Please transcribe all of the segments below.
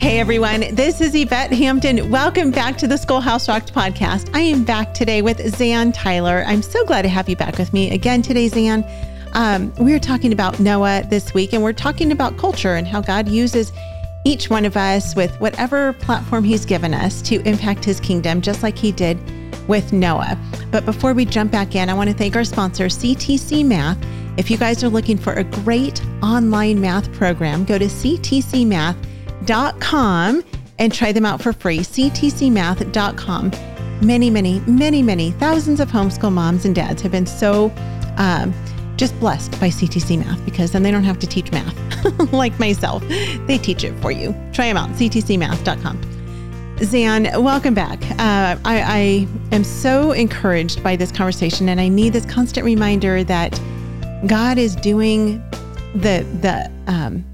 Hey everyone, this is Yvette Hampton. Welcome back to the Schoolhouse Rocked podcast. I am back today with Zan Tyler. I'm so glad to have you back with me again today, Zan. Um, we're talking about Noah this week, and we're talking about culture and how God uses each one of us with whatever platform He's given us to impact His kingdom, just like He did with Noah. But before we jump back in, I want to thank our sponsor, CTC Math. If you guys are looking for a great online math program, go to ctcmath.com and try them out for free. ctcmath.com. Many, many, many, many thousands of homeschool moms and dads have been so um, just blessed by CTC Math because then they don't have to teach math like myself. They teach it for you. Try them out, ctcmath.com. Zan, welcome back. Uh, I, I am so encouraged by this conversation, and I need this constant reminder that God is doing the the um,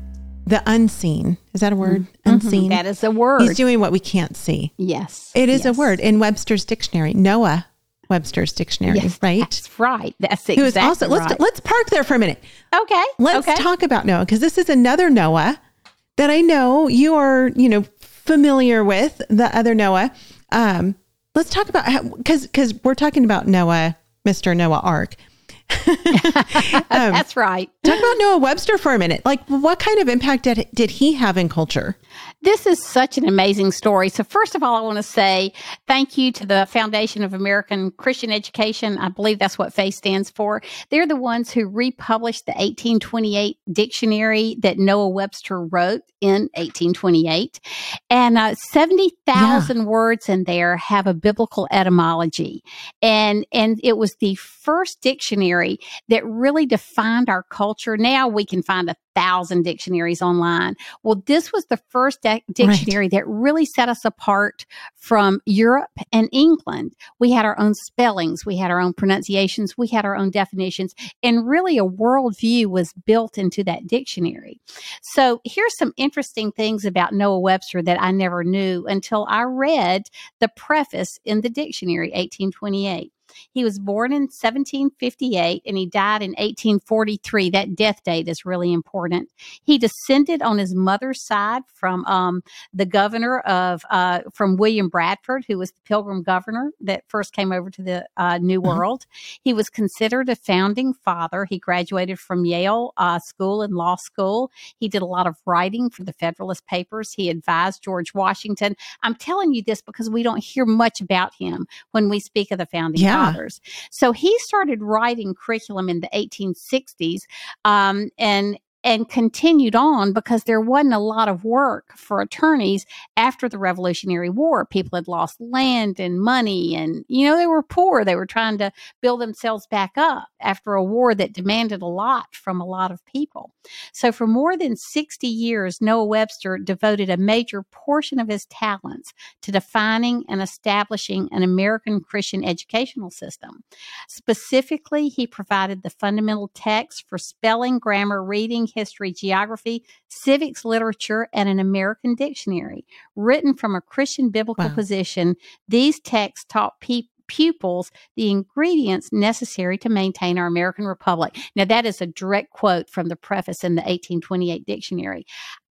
the unseen. Is that a word? Mm-hmm. Unseen. That is a word. He's doing what we can't see. yes. It is yes. a word in Webster's dictionary. Noah Webster's dictionary, Yes, right? That's right. That's exactly Who is also let's right. let's park there for a minute. okay. Let's okay. talk about Noah because this is another Noah that I know you are, you know, familiar with the other Noah. Um, let's talk about how because because we're talking about Noah, Mr. Noah Ark. Um, That's right. Talk about Noah Webster for a minute. Like, what kind of impact did, did he have in culture? This is such an amazing story. So, first of all, I want to say thank you to the Foundation of American Christian Education. I believe that's what FACE stands for. They're the ones who republished the 1828 dictionary that Noah Webster wrote in 1828. And uh, 70,000 words in there have a biblical etymology. And, and it was the first dictionary that really defined our culture. Now we can find a thousand dictionaries online. Well, this was the first de- dictionary that really set us apart from Europe and England. We had our own spellings, we had our own pronunciations, we had our own definitions, and really a worldview was built into that dictionary. So here's some interesting things about Noah Webster that I never knew until I read the preface in the dictionary, 1828. He was born in 1758 and he died in 1843. That death date is really important. He descended on his mother's side from um, the governor of, uh, from William Bradford, who was the pilgrim governor that first came over to the uh, New Mhm. World. He was considered a founding father. He graduated from Yale uh, School and Law School. He did a lot of writing for the Federalist Papers. He advised George Washington. I'm telling you this because we don't hear much about him when we speak of the founding Yeah. Fathers. So he started writing curriculum in the 1860s, um, and and continued on because there wasn't a lot of work for attorneys after the Revolutionary War. People had lost land and money, and you know they were poor. They were trying to build themselves back up after a war that demanded a lot from a lot of people. So, for more than 60 years, Noah Webster devoted a major portion of his talents to defining and establishing an American Christian educational system. Specifically, he provided the fundamental text for spelling, grammar, reading, history, geography, civics, literature, and an American dictionary. Written from a Christian biblical Wow. position, these texts taught people pupils the ingredients necessary to maintain our American Republic. Now, that is a direct quote from the preface in the 1828 dictionary.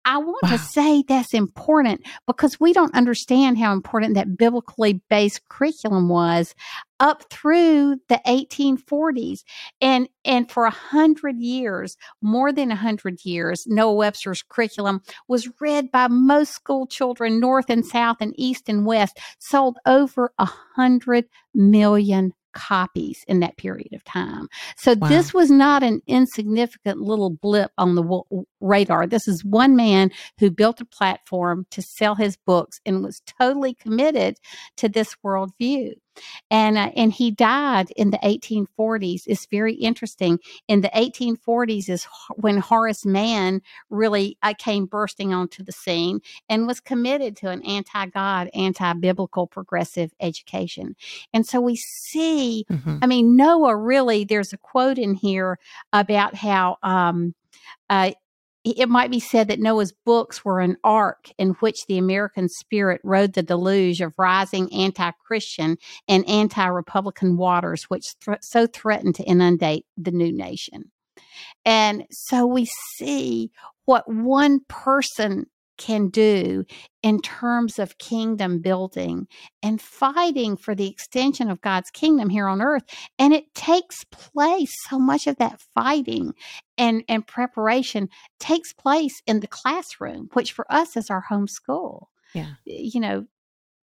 I want Wow. to say that's important because we don't understand how important that biblically based curriculum was up through the 1840s and and for a hundred years more than a hundred years noah webster's curriculum was read by most school children north and south and east and west sold over a hundred million copies in that period of time. So Wow. this was not an insignificant little blip on the w- radar. This is one man who built a platform to sell his books and was totally committed to this worldview and uh, and he died in the 1840s. It's very interesting. In the 1840s is when Horace Mann really uh, came bursting onto the scene and was committed to an anti-God, anti-biblical, progressive education. And so we see. Mhm. I mean, Noah really. There's a quote in here about how. Um, uh, it might be said that Noah's books were an ark in which the American spirit rode the deluge of rising anti Christian and anti Republican waters, which thr so threatened to inundate the new nation. And so we see what one person can do in terms of kingdom building and fighting for the extension of God's kingdom here on earth. And it takes place, so much of that fighting and, and preparation takes place in the classroom, which for us is our home school. Yeah. You know,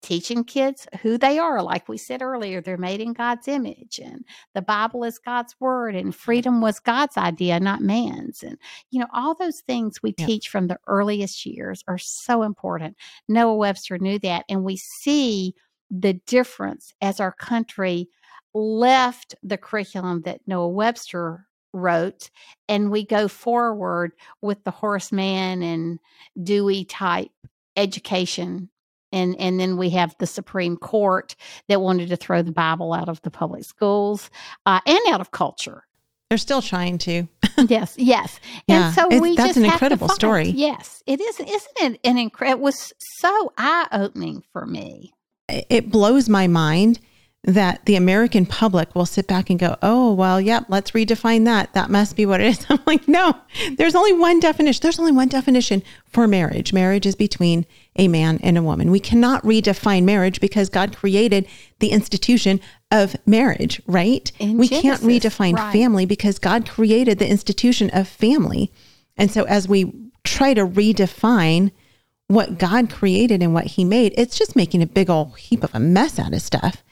teaching kids who they are. Like we said earlier, they're made in God's image, and the Bible is God's word, and freedom was God's idea, not man's. And, you know, all those things we yeah. teach from the earliest years are so important. Noah Webster knew that, and we see the difference as our country left the curriculum that Noah Webster wrote and we go forward with the Horace Mann and Dewey type education and and then we have the Supreme Court that wanted to throw the Bible out of the public schools uh, and out of culture. They're still trying to. yes, yes. Yeah, and so we that's an incredible story. Yes, it is. Isn't it an incredible? It was so eye opening for me. It blows my mind that the American public will sit back and go, oh, well, yep, let's redefine that. That must be what it is. I'm like, no, there's only one definition. There's only one definition for marriage. Marriage is between a man and a woman. We cannot redefine marriage because God created the institution of marriage, right? In we Genesis, can't redefine right. family because God created the institution of family. And so as we try to redefine what God created and what he made, it's just making a big old heap of a mess out of stuff.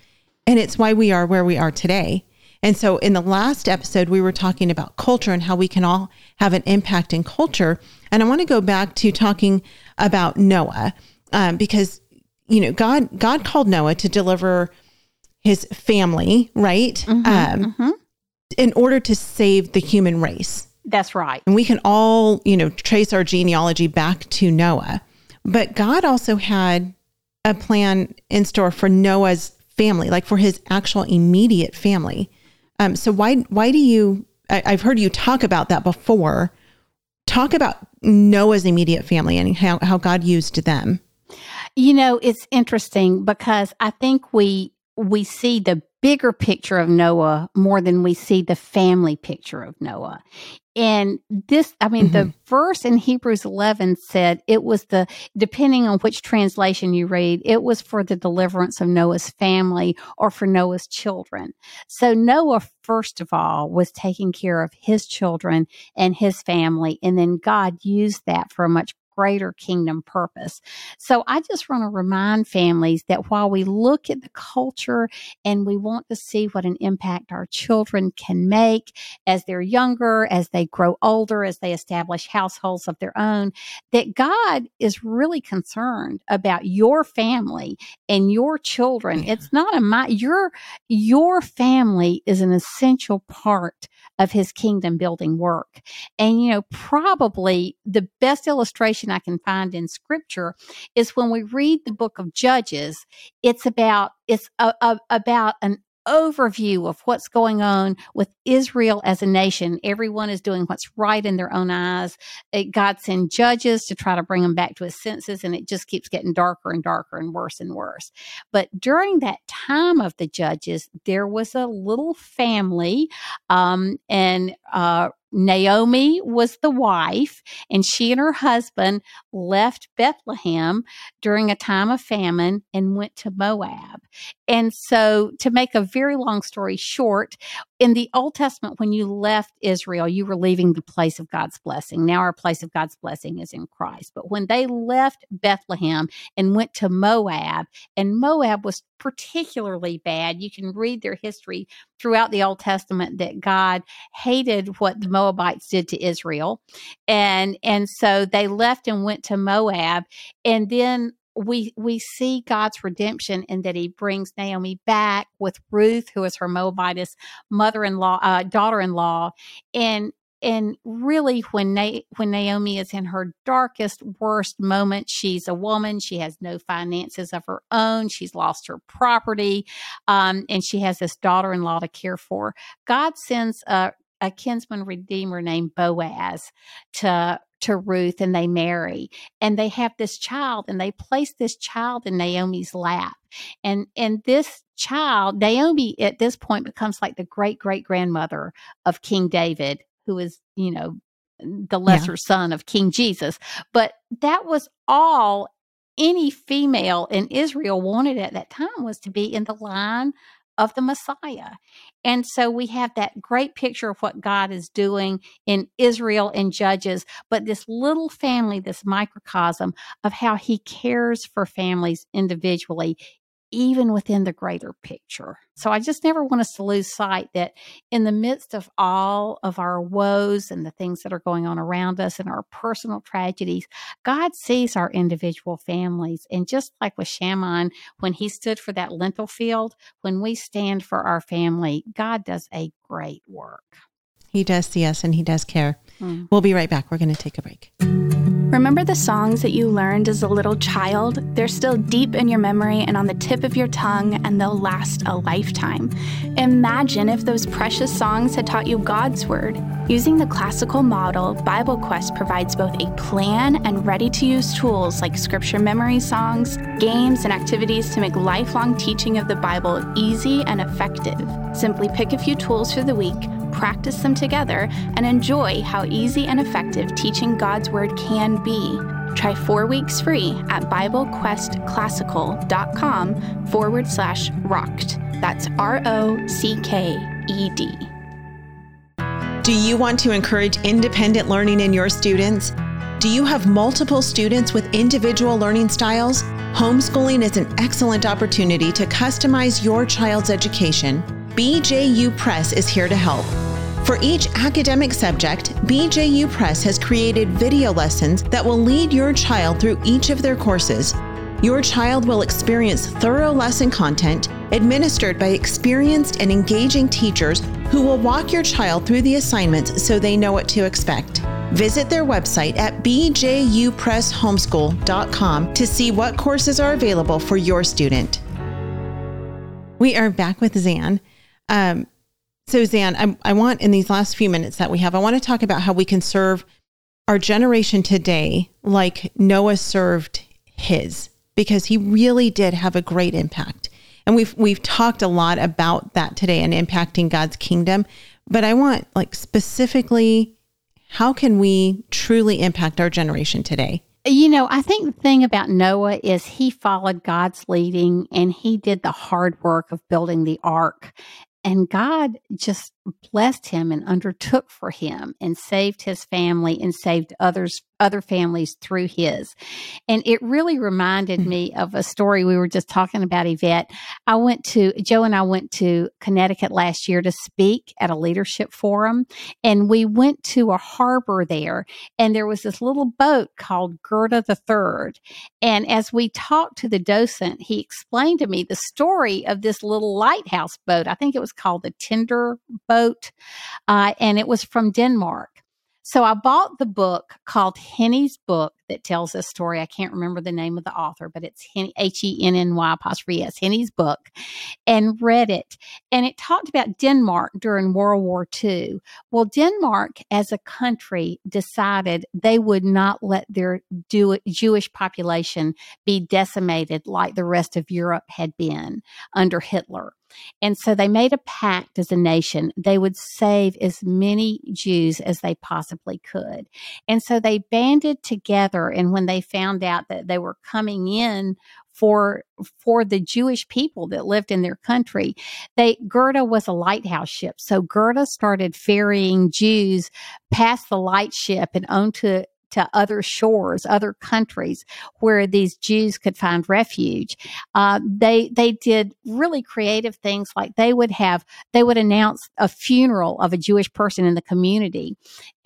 And it's why we are where we are today. And so in the last episode, we were talking about culture and how we can all have an impact in culture. And I want to go back to talking about Noah um, because, you know, God, God called Noah to deliver his family, right? Mm-hmm, um, mm-hmm. In order to save the human race. That's right. And we can all, you know, trace our genealogy back to Noah. But God also had a plan in store for Noah's family, like for his actual immediate family. Um, so why why do you? I, I've heard you talk about that before. Talk about Noah's immediate family and how, how God used them. You know, it's interesting because I think we we see the bigger picture of Noah more than we see the family picture of Noah. And this, I mean, mm-hmm. the verse in Hebrews 11 said it was the, depending on which translation you read, it was for the deliverance of Noah's family or for Noah's children. So Noah, first of all, was taking care of his children and his family. And then God used that for a much greater kingdom purpose. So I just want to remind families that while we look at the culture and we want to see what an impact our children can make as they're younger, as they grow older, as they establish households of their own, that God is really concerned about your family and your children. It's not a my your your family is an essential part of his kingdom building work. And you know, probably the best illustration I can find in scripture is when we read the book of Judges, it's about it's a, a, about an overview of what's going on with Israel as a nation. Everyone is doing what's right in their own eyes. It, God sent judges to try to bring them back to his senses, and it just keeps getting darker and darker and worse and worse. But during that time of the judges, there was a little family, um, and uh, Naomi was the wife, and she and her husband left Bethlehem during a time of famine and went to Moab. And so, to make a very long story short, in the Old Testament, when you left Israel, you were leaving the place of God's blessing. Now, our place of God's blessing is in Christ. But when they left Bethlehem and went to Moab, and Moab was particularly bad, you can read their history throughout the Old Testament that God hated what the Moabites did to Israel. And, and so they left and went to Moab. And then we we see God's redemption in that He brings Naomi back with Ruth, who is her Moabitess mother-in-law, uh, daughter-in-law, and and really when Na- when Naomi is in her darkest worst moment she's a woman she has no finances of her own she's lost her property um, and she has this daughter-in-law to care for God sends a a kinsman redeemer named Boaz to to Ruth and they marry and they have this child and they place this child in Naomi's lap. And and this child, Naomi at this point becomes like the great great grandmother of King David, who is, you know, the lesser yeah. son of King Jesus. But that was all any female in Israel wanted at that time was to be in the line of the Messiah. And so we have that great picture of what God is doing in Israel and Judges, but this little family, this microcosm of how he cares for families individually, even within the greater picture. So I just never want us to lose sight that in the midst of all of our woes and the things that are going on around us and our personal tragedies, God sees our individual families. And just like with Shammah, when he stood for that lentil field, when we stand for our family, God does a great work. He does see us and he does care. Mm. We'll be right back. We're going to take a break. Remember the songs that you learned as a little child? They're still deep in your memory and on the tip of your tongue, and they'll last a lifetime. Imagine if those precious songs had taught you God's Word. Using the classical model, Bible Quest provides both a plan and ready to use tools like scripture memory songs, games, and activities to make lifelong teaching of the Bible easy and effective. Simply pick a few tools for the week practice them together, and enjoy how easy and effective teaching God's Word can be. Try four weeks free at BibleQuestClassical.com forward slash rocked. That's R O C K E D. Do you want to encourage independent learning in your students? Do you have multiple students with individual learning styles? Homeschooling is an excellent opportunity to customize your child's education. BJU Press is here to help. For each academic subject, BJU Press has created video lessons that will lead your child through each of their courses. Your child will experience thorough lesson content administered by experienced and engaging teachers who will walk your child through the assignments so they know what to expect. Visit their website at bjupresshomeschool.com to see what courses are available for your student. We are back with Zan. Um, so, Zan, I, I want in these last few minutes that we have, I want to talk about how we can serve our generation today like Noah served his, because he really did have a great impact. And we've we've talked a lot about that today and impacting God's kingdom. But I want like specifically, how can we truly impact our generation today? You know, I think the thing about Noah is he followed God's leading and he did the hard work of building the ark. And God just blessed him and undertook for him and saved his family and saved others other families through his. And it really reminded mm-hmm. me of a story we were just talking about, Yvette. I went to, Joe and I went to Connecticut last year to speak at a leadership forum. And we went to a harbor there, and there was this little boat called Gerda the Third. And as we talked to the docent, he explained to me the story of this little lighthouse boat. I think it was called the Tender Boat, uh, and it was from Denmark. So I bought the book called Henny's Book that tells this story. I can't remember the name of the author, but it's H E N N Y apostrophe S, Henny's book, and read it. And it talked about Denmark during World War II. Well, Denmark as a country decided they would not let their Jewish population be decimated like the rest of Europe had been under Hitler. And so they made a pact as a nation. They would save as many Jews as they possibly could. And so they banded together. And when they found out that they were coming in for for the Jewish people that lived in their country. They Gerda was a lighthouse ship. So Gerda started ferrying Jews past the lightship and onto to other shores, other countries where these Jews could find refuge. Uh, they they did really creative things like they would have they would announce a funeral of a Jewish person in the community,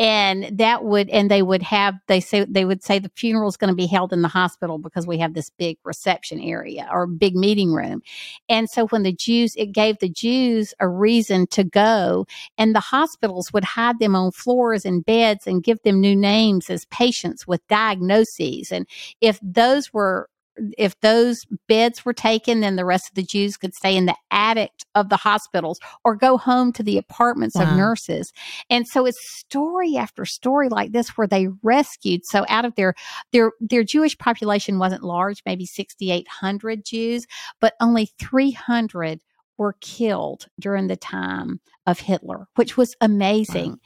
and that would and they would have they say they would say the funeral is going to be held in the hospital because we have this big reception area or big meeting room, and so when the Jews it gave the Jews a reason to go, and the hospitals would hide them on floors and beds and give them new names as patients with diagnoses. And if those were if those beds were taken, then the rest of the Jews could stay in the attic of the hospitals or go home to the apartments wow. of nurses. And so it's story after story like this where they rescued. So out of their their their Jewish population wasn't large, maybe 6,800 Jews, but only 300 were killed during the time of Hitler, which was amazing. Wow.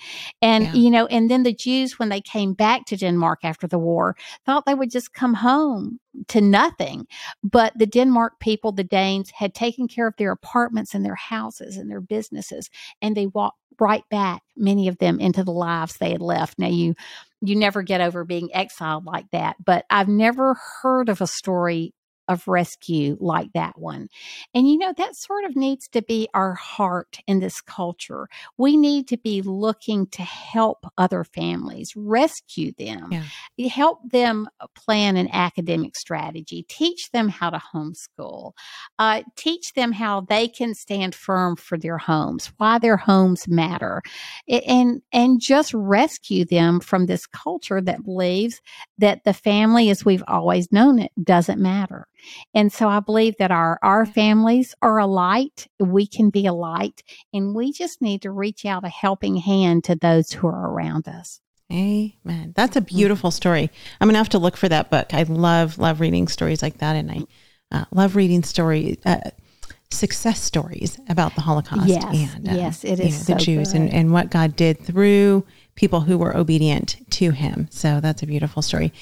And, yeah. you know, and then the Jews, when they came back to Denmark after the war, thought they would just come home to nothing. But the Denmark people, the Danes, had taken care of their apartments and their houses and their businesses, and they walked right back, many of them, into the lives they had left. Now, you you never get over being exiled like that. But I've never heard of a story of rescue like that one. And you know, that sort of needs to be our heart in this culture. We need to be looking to help other families, rescue them, yeah. help them plan an academic strategy, teach them how to homeschool, uh, teach them how they can stand firm for their homes, why their homes matter, and, and just rescue them from this culture that believes that the family as we've always known it doesn't matter. And so I believe that our, our families are a light. We can be a light and we just need to reach out a helping hand to those who are around us. Amen. That's a mm-hmm. beautiful story. I'm going to have to look for that book. I love, love reading stories like that. And I uh, love reading stories, uh, success stories about the Holocaust. Yes. And, uh, yes, it is. You know, the so Jews and, and what God did through people who were obedient to him. So that's a beautiful story.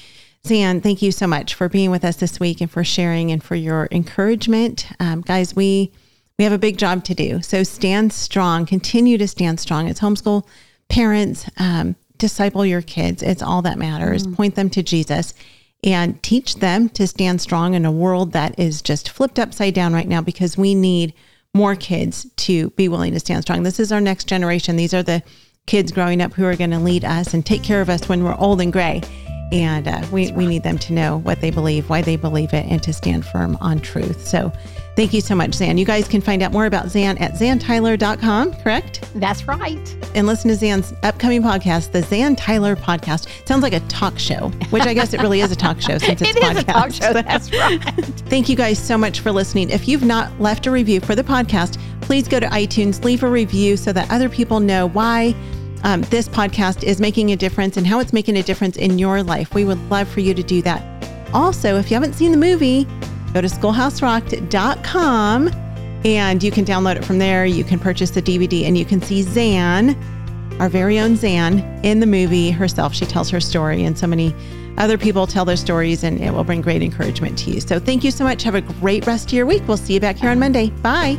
Zan, thank you so much for being with us this week and for sharing and for your encouragement. Um, guys, we we have a big job to do. So stand strong, continue to stand strong. It's homeschool parents, um, disciple your kids. It's all that matters. Mm. Point them to Jesus and teach them to stand strong in a world that is just flipped upside down right now because we need more kids to be willing to stand strong. This is our next generation. These are the kids growing up who are going to lead us and take care of us when we're old and gray. And uh, we, we need them to know what they believe, why they believe it, and to stand firm on truth. So thank you so much, Zan. You guys can find out more about Zan at zantyler.com, correct? That's right. And listen to Zan's upcoming podcast, the Zan Tyler Podcast. Sounds like a talk show, which I guess it really is a talk show since it's it podcast. Is a talk show. That's right. thank you guys so much for listening. If you've not left a review for the podcast, please go to iTunes, leave a review so that other people know why um, this podcast is making a difference and how it's making a difference in your life. We would love for you to do that. Also, if you haven't seen the movie, go to schoolhouserocked.com and you can download it from there. You can purchase the DVD and you can see Zan, our very own Zan, in the movie herself. She tells her story, and so many other people tell their stories, and it will bring great encouragement to you. So, thank you so much. Have a great rest of your week. We'll see you back here on Monday. Bye.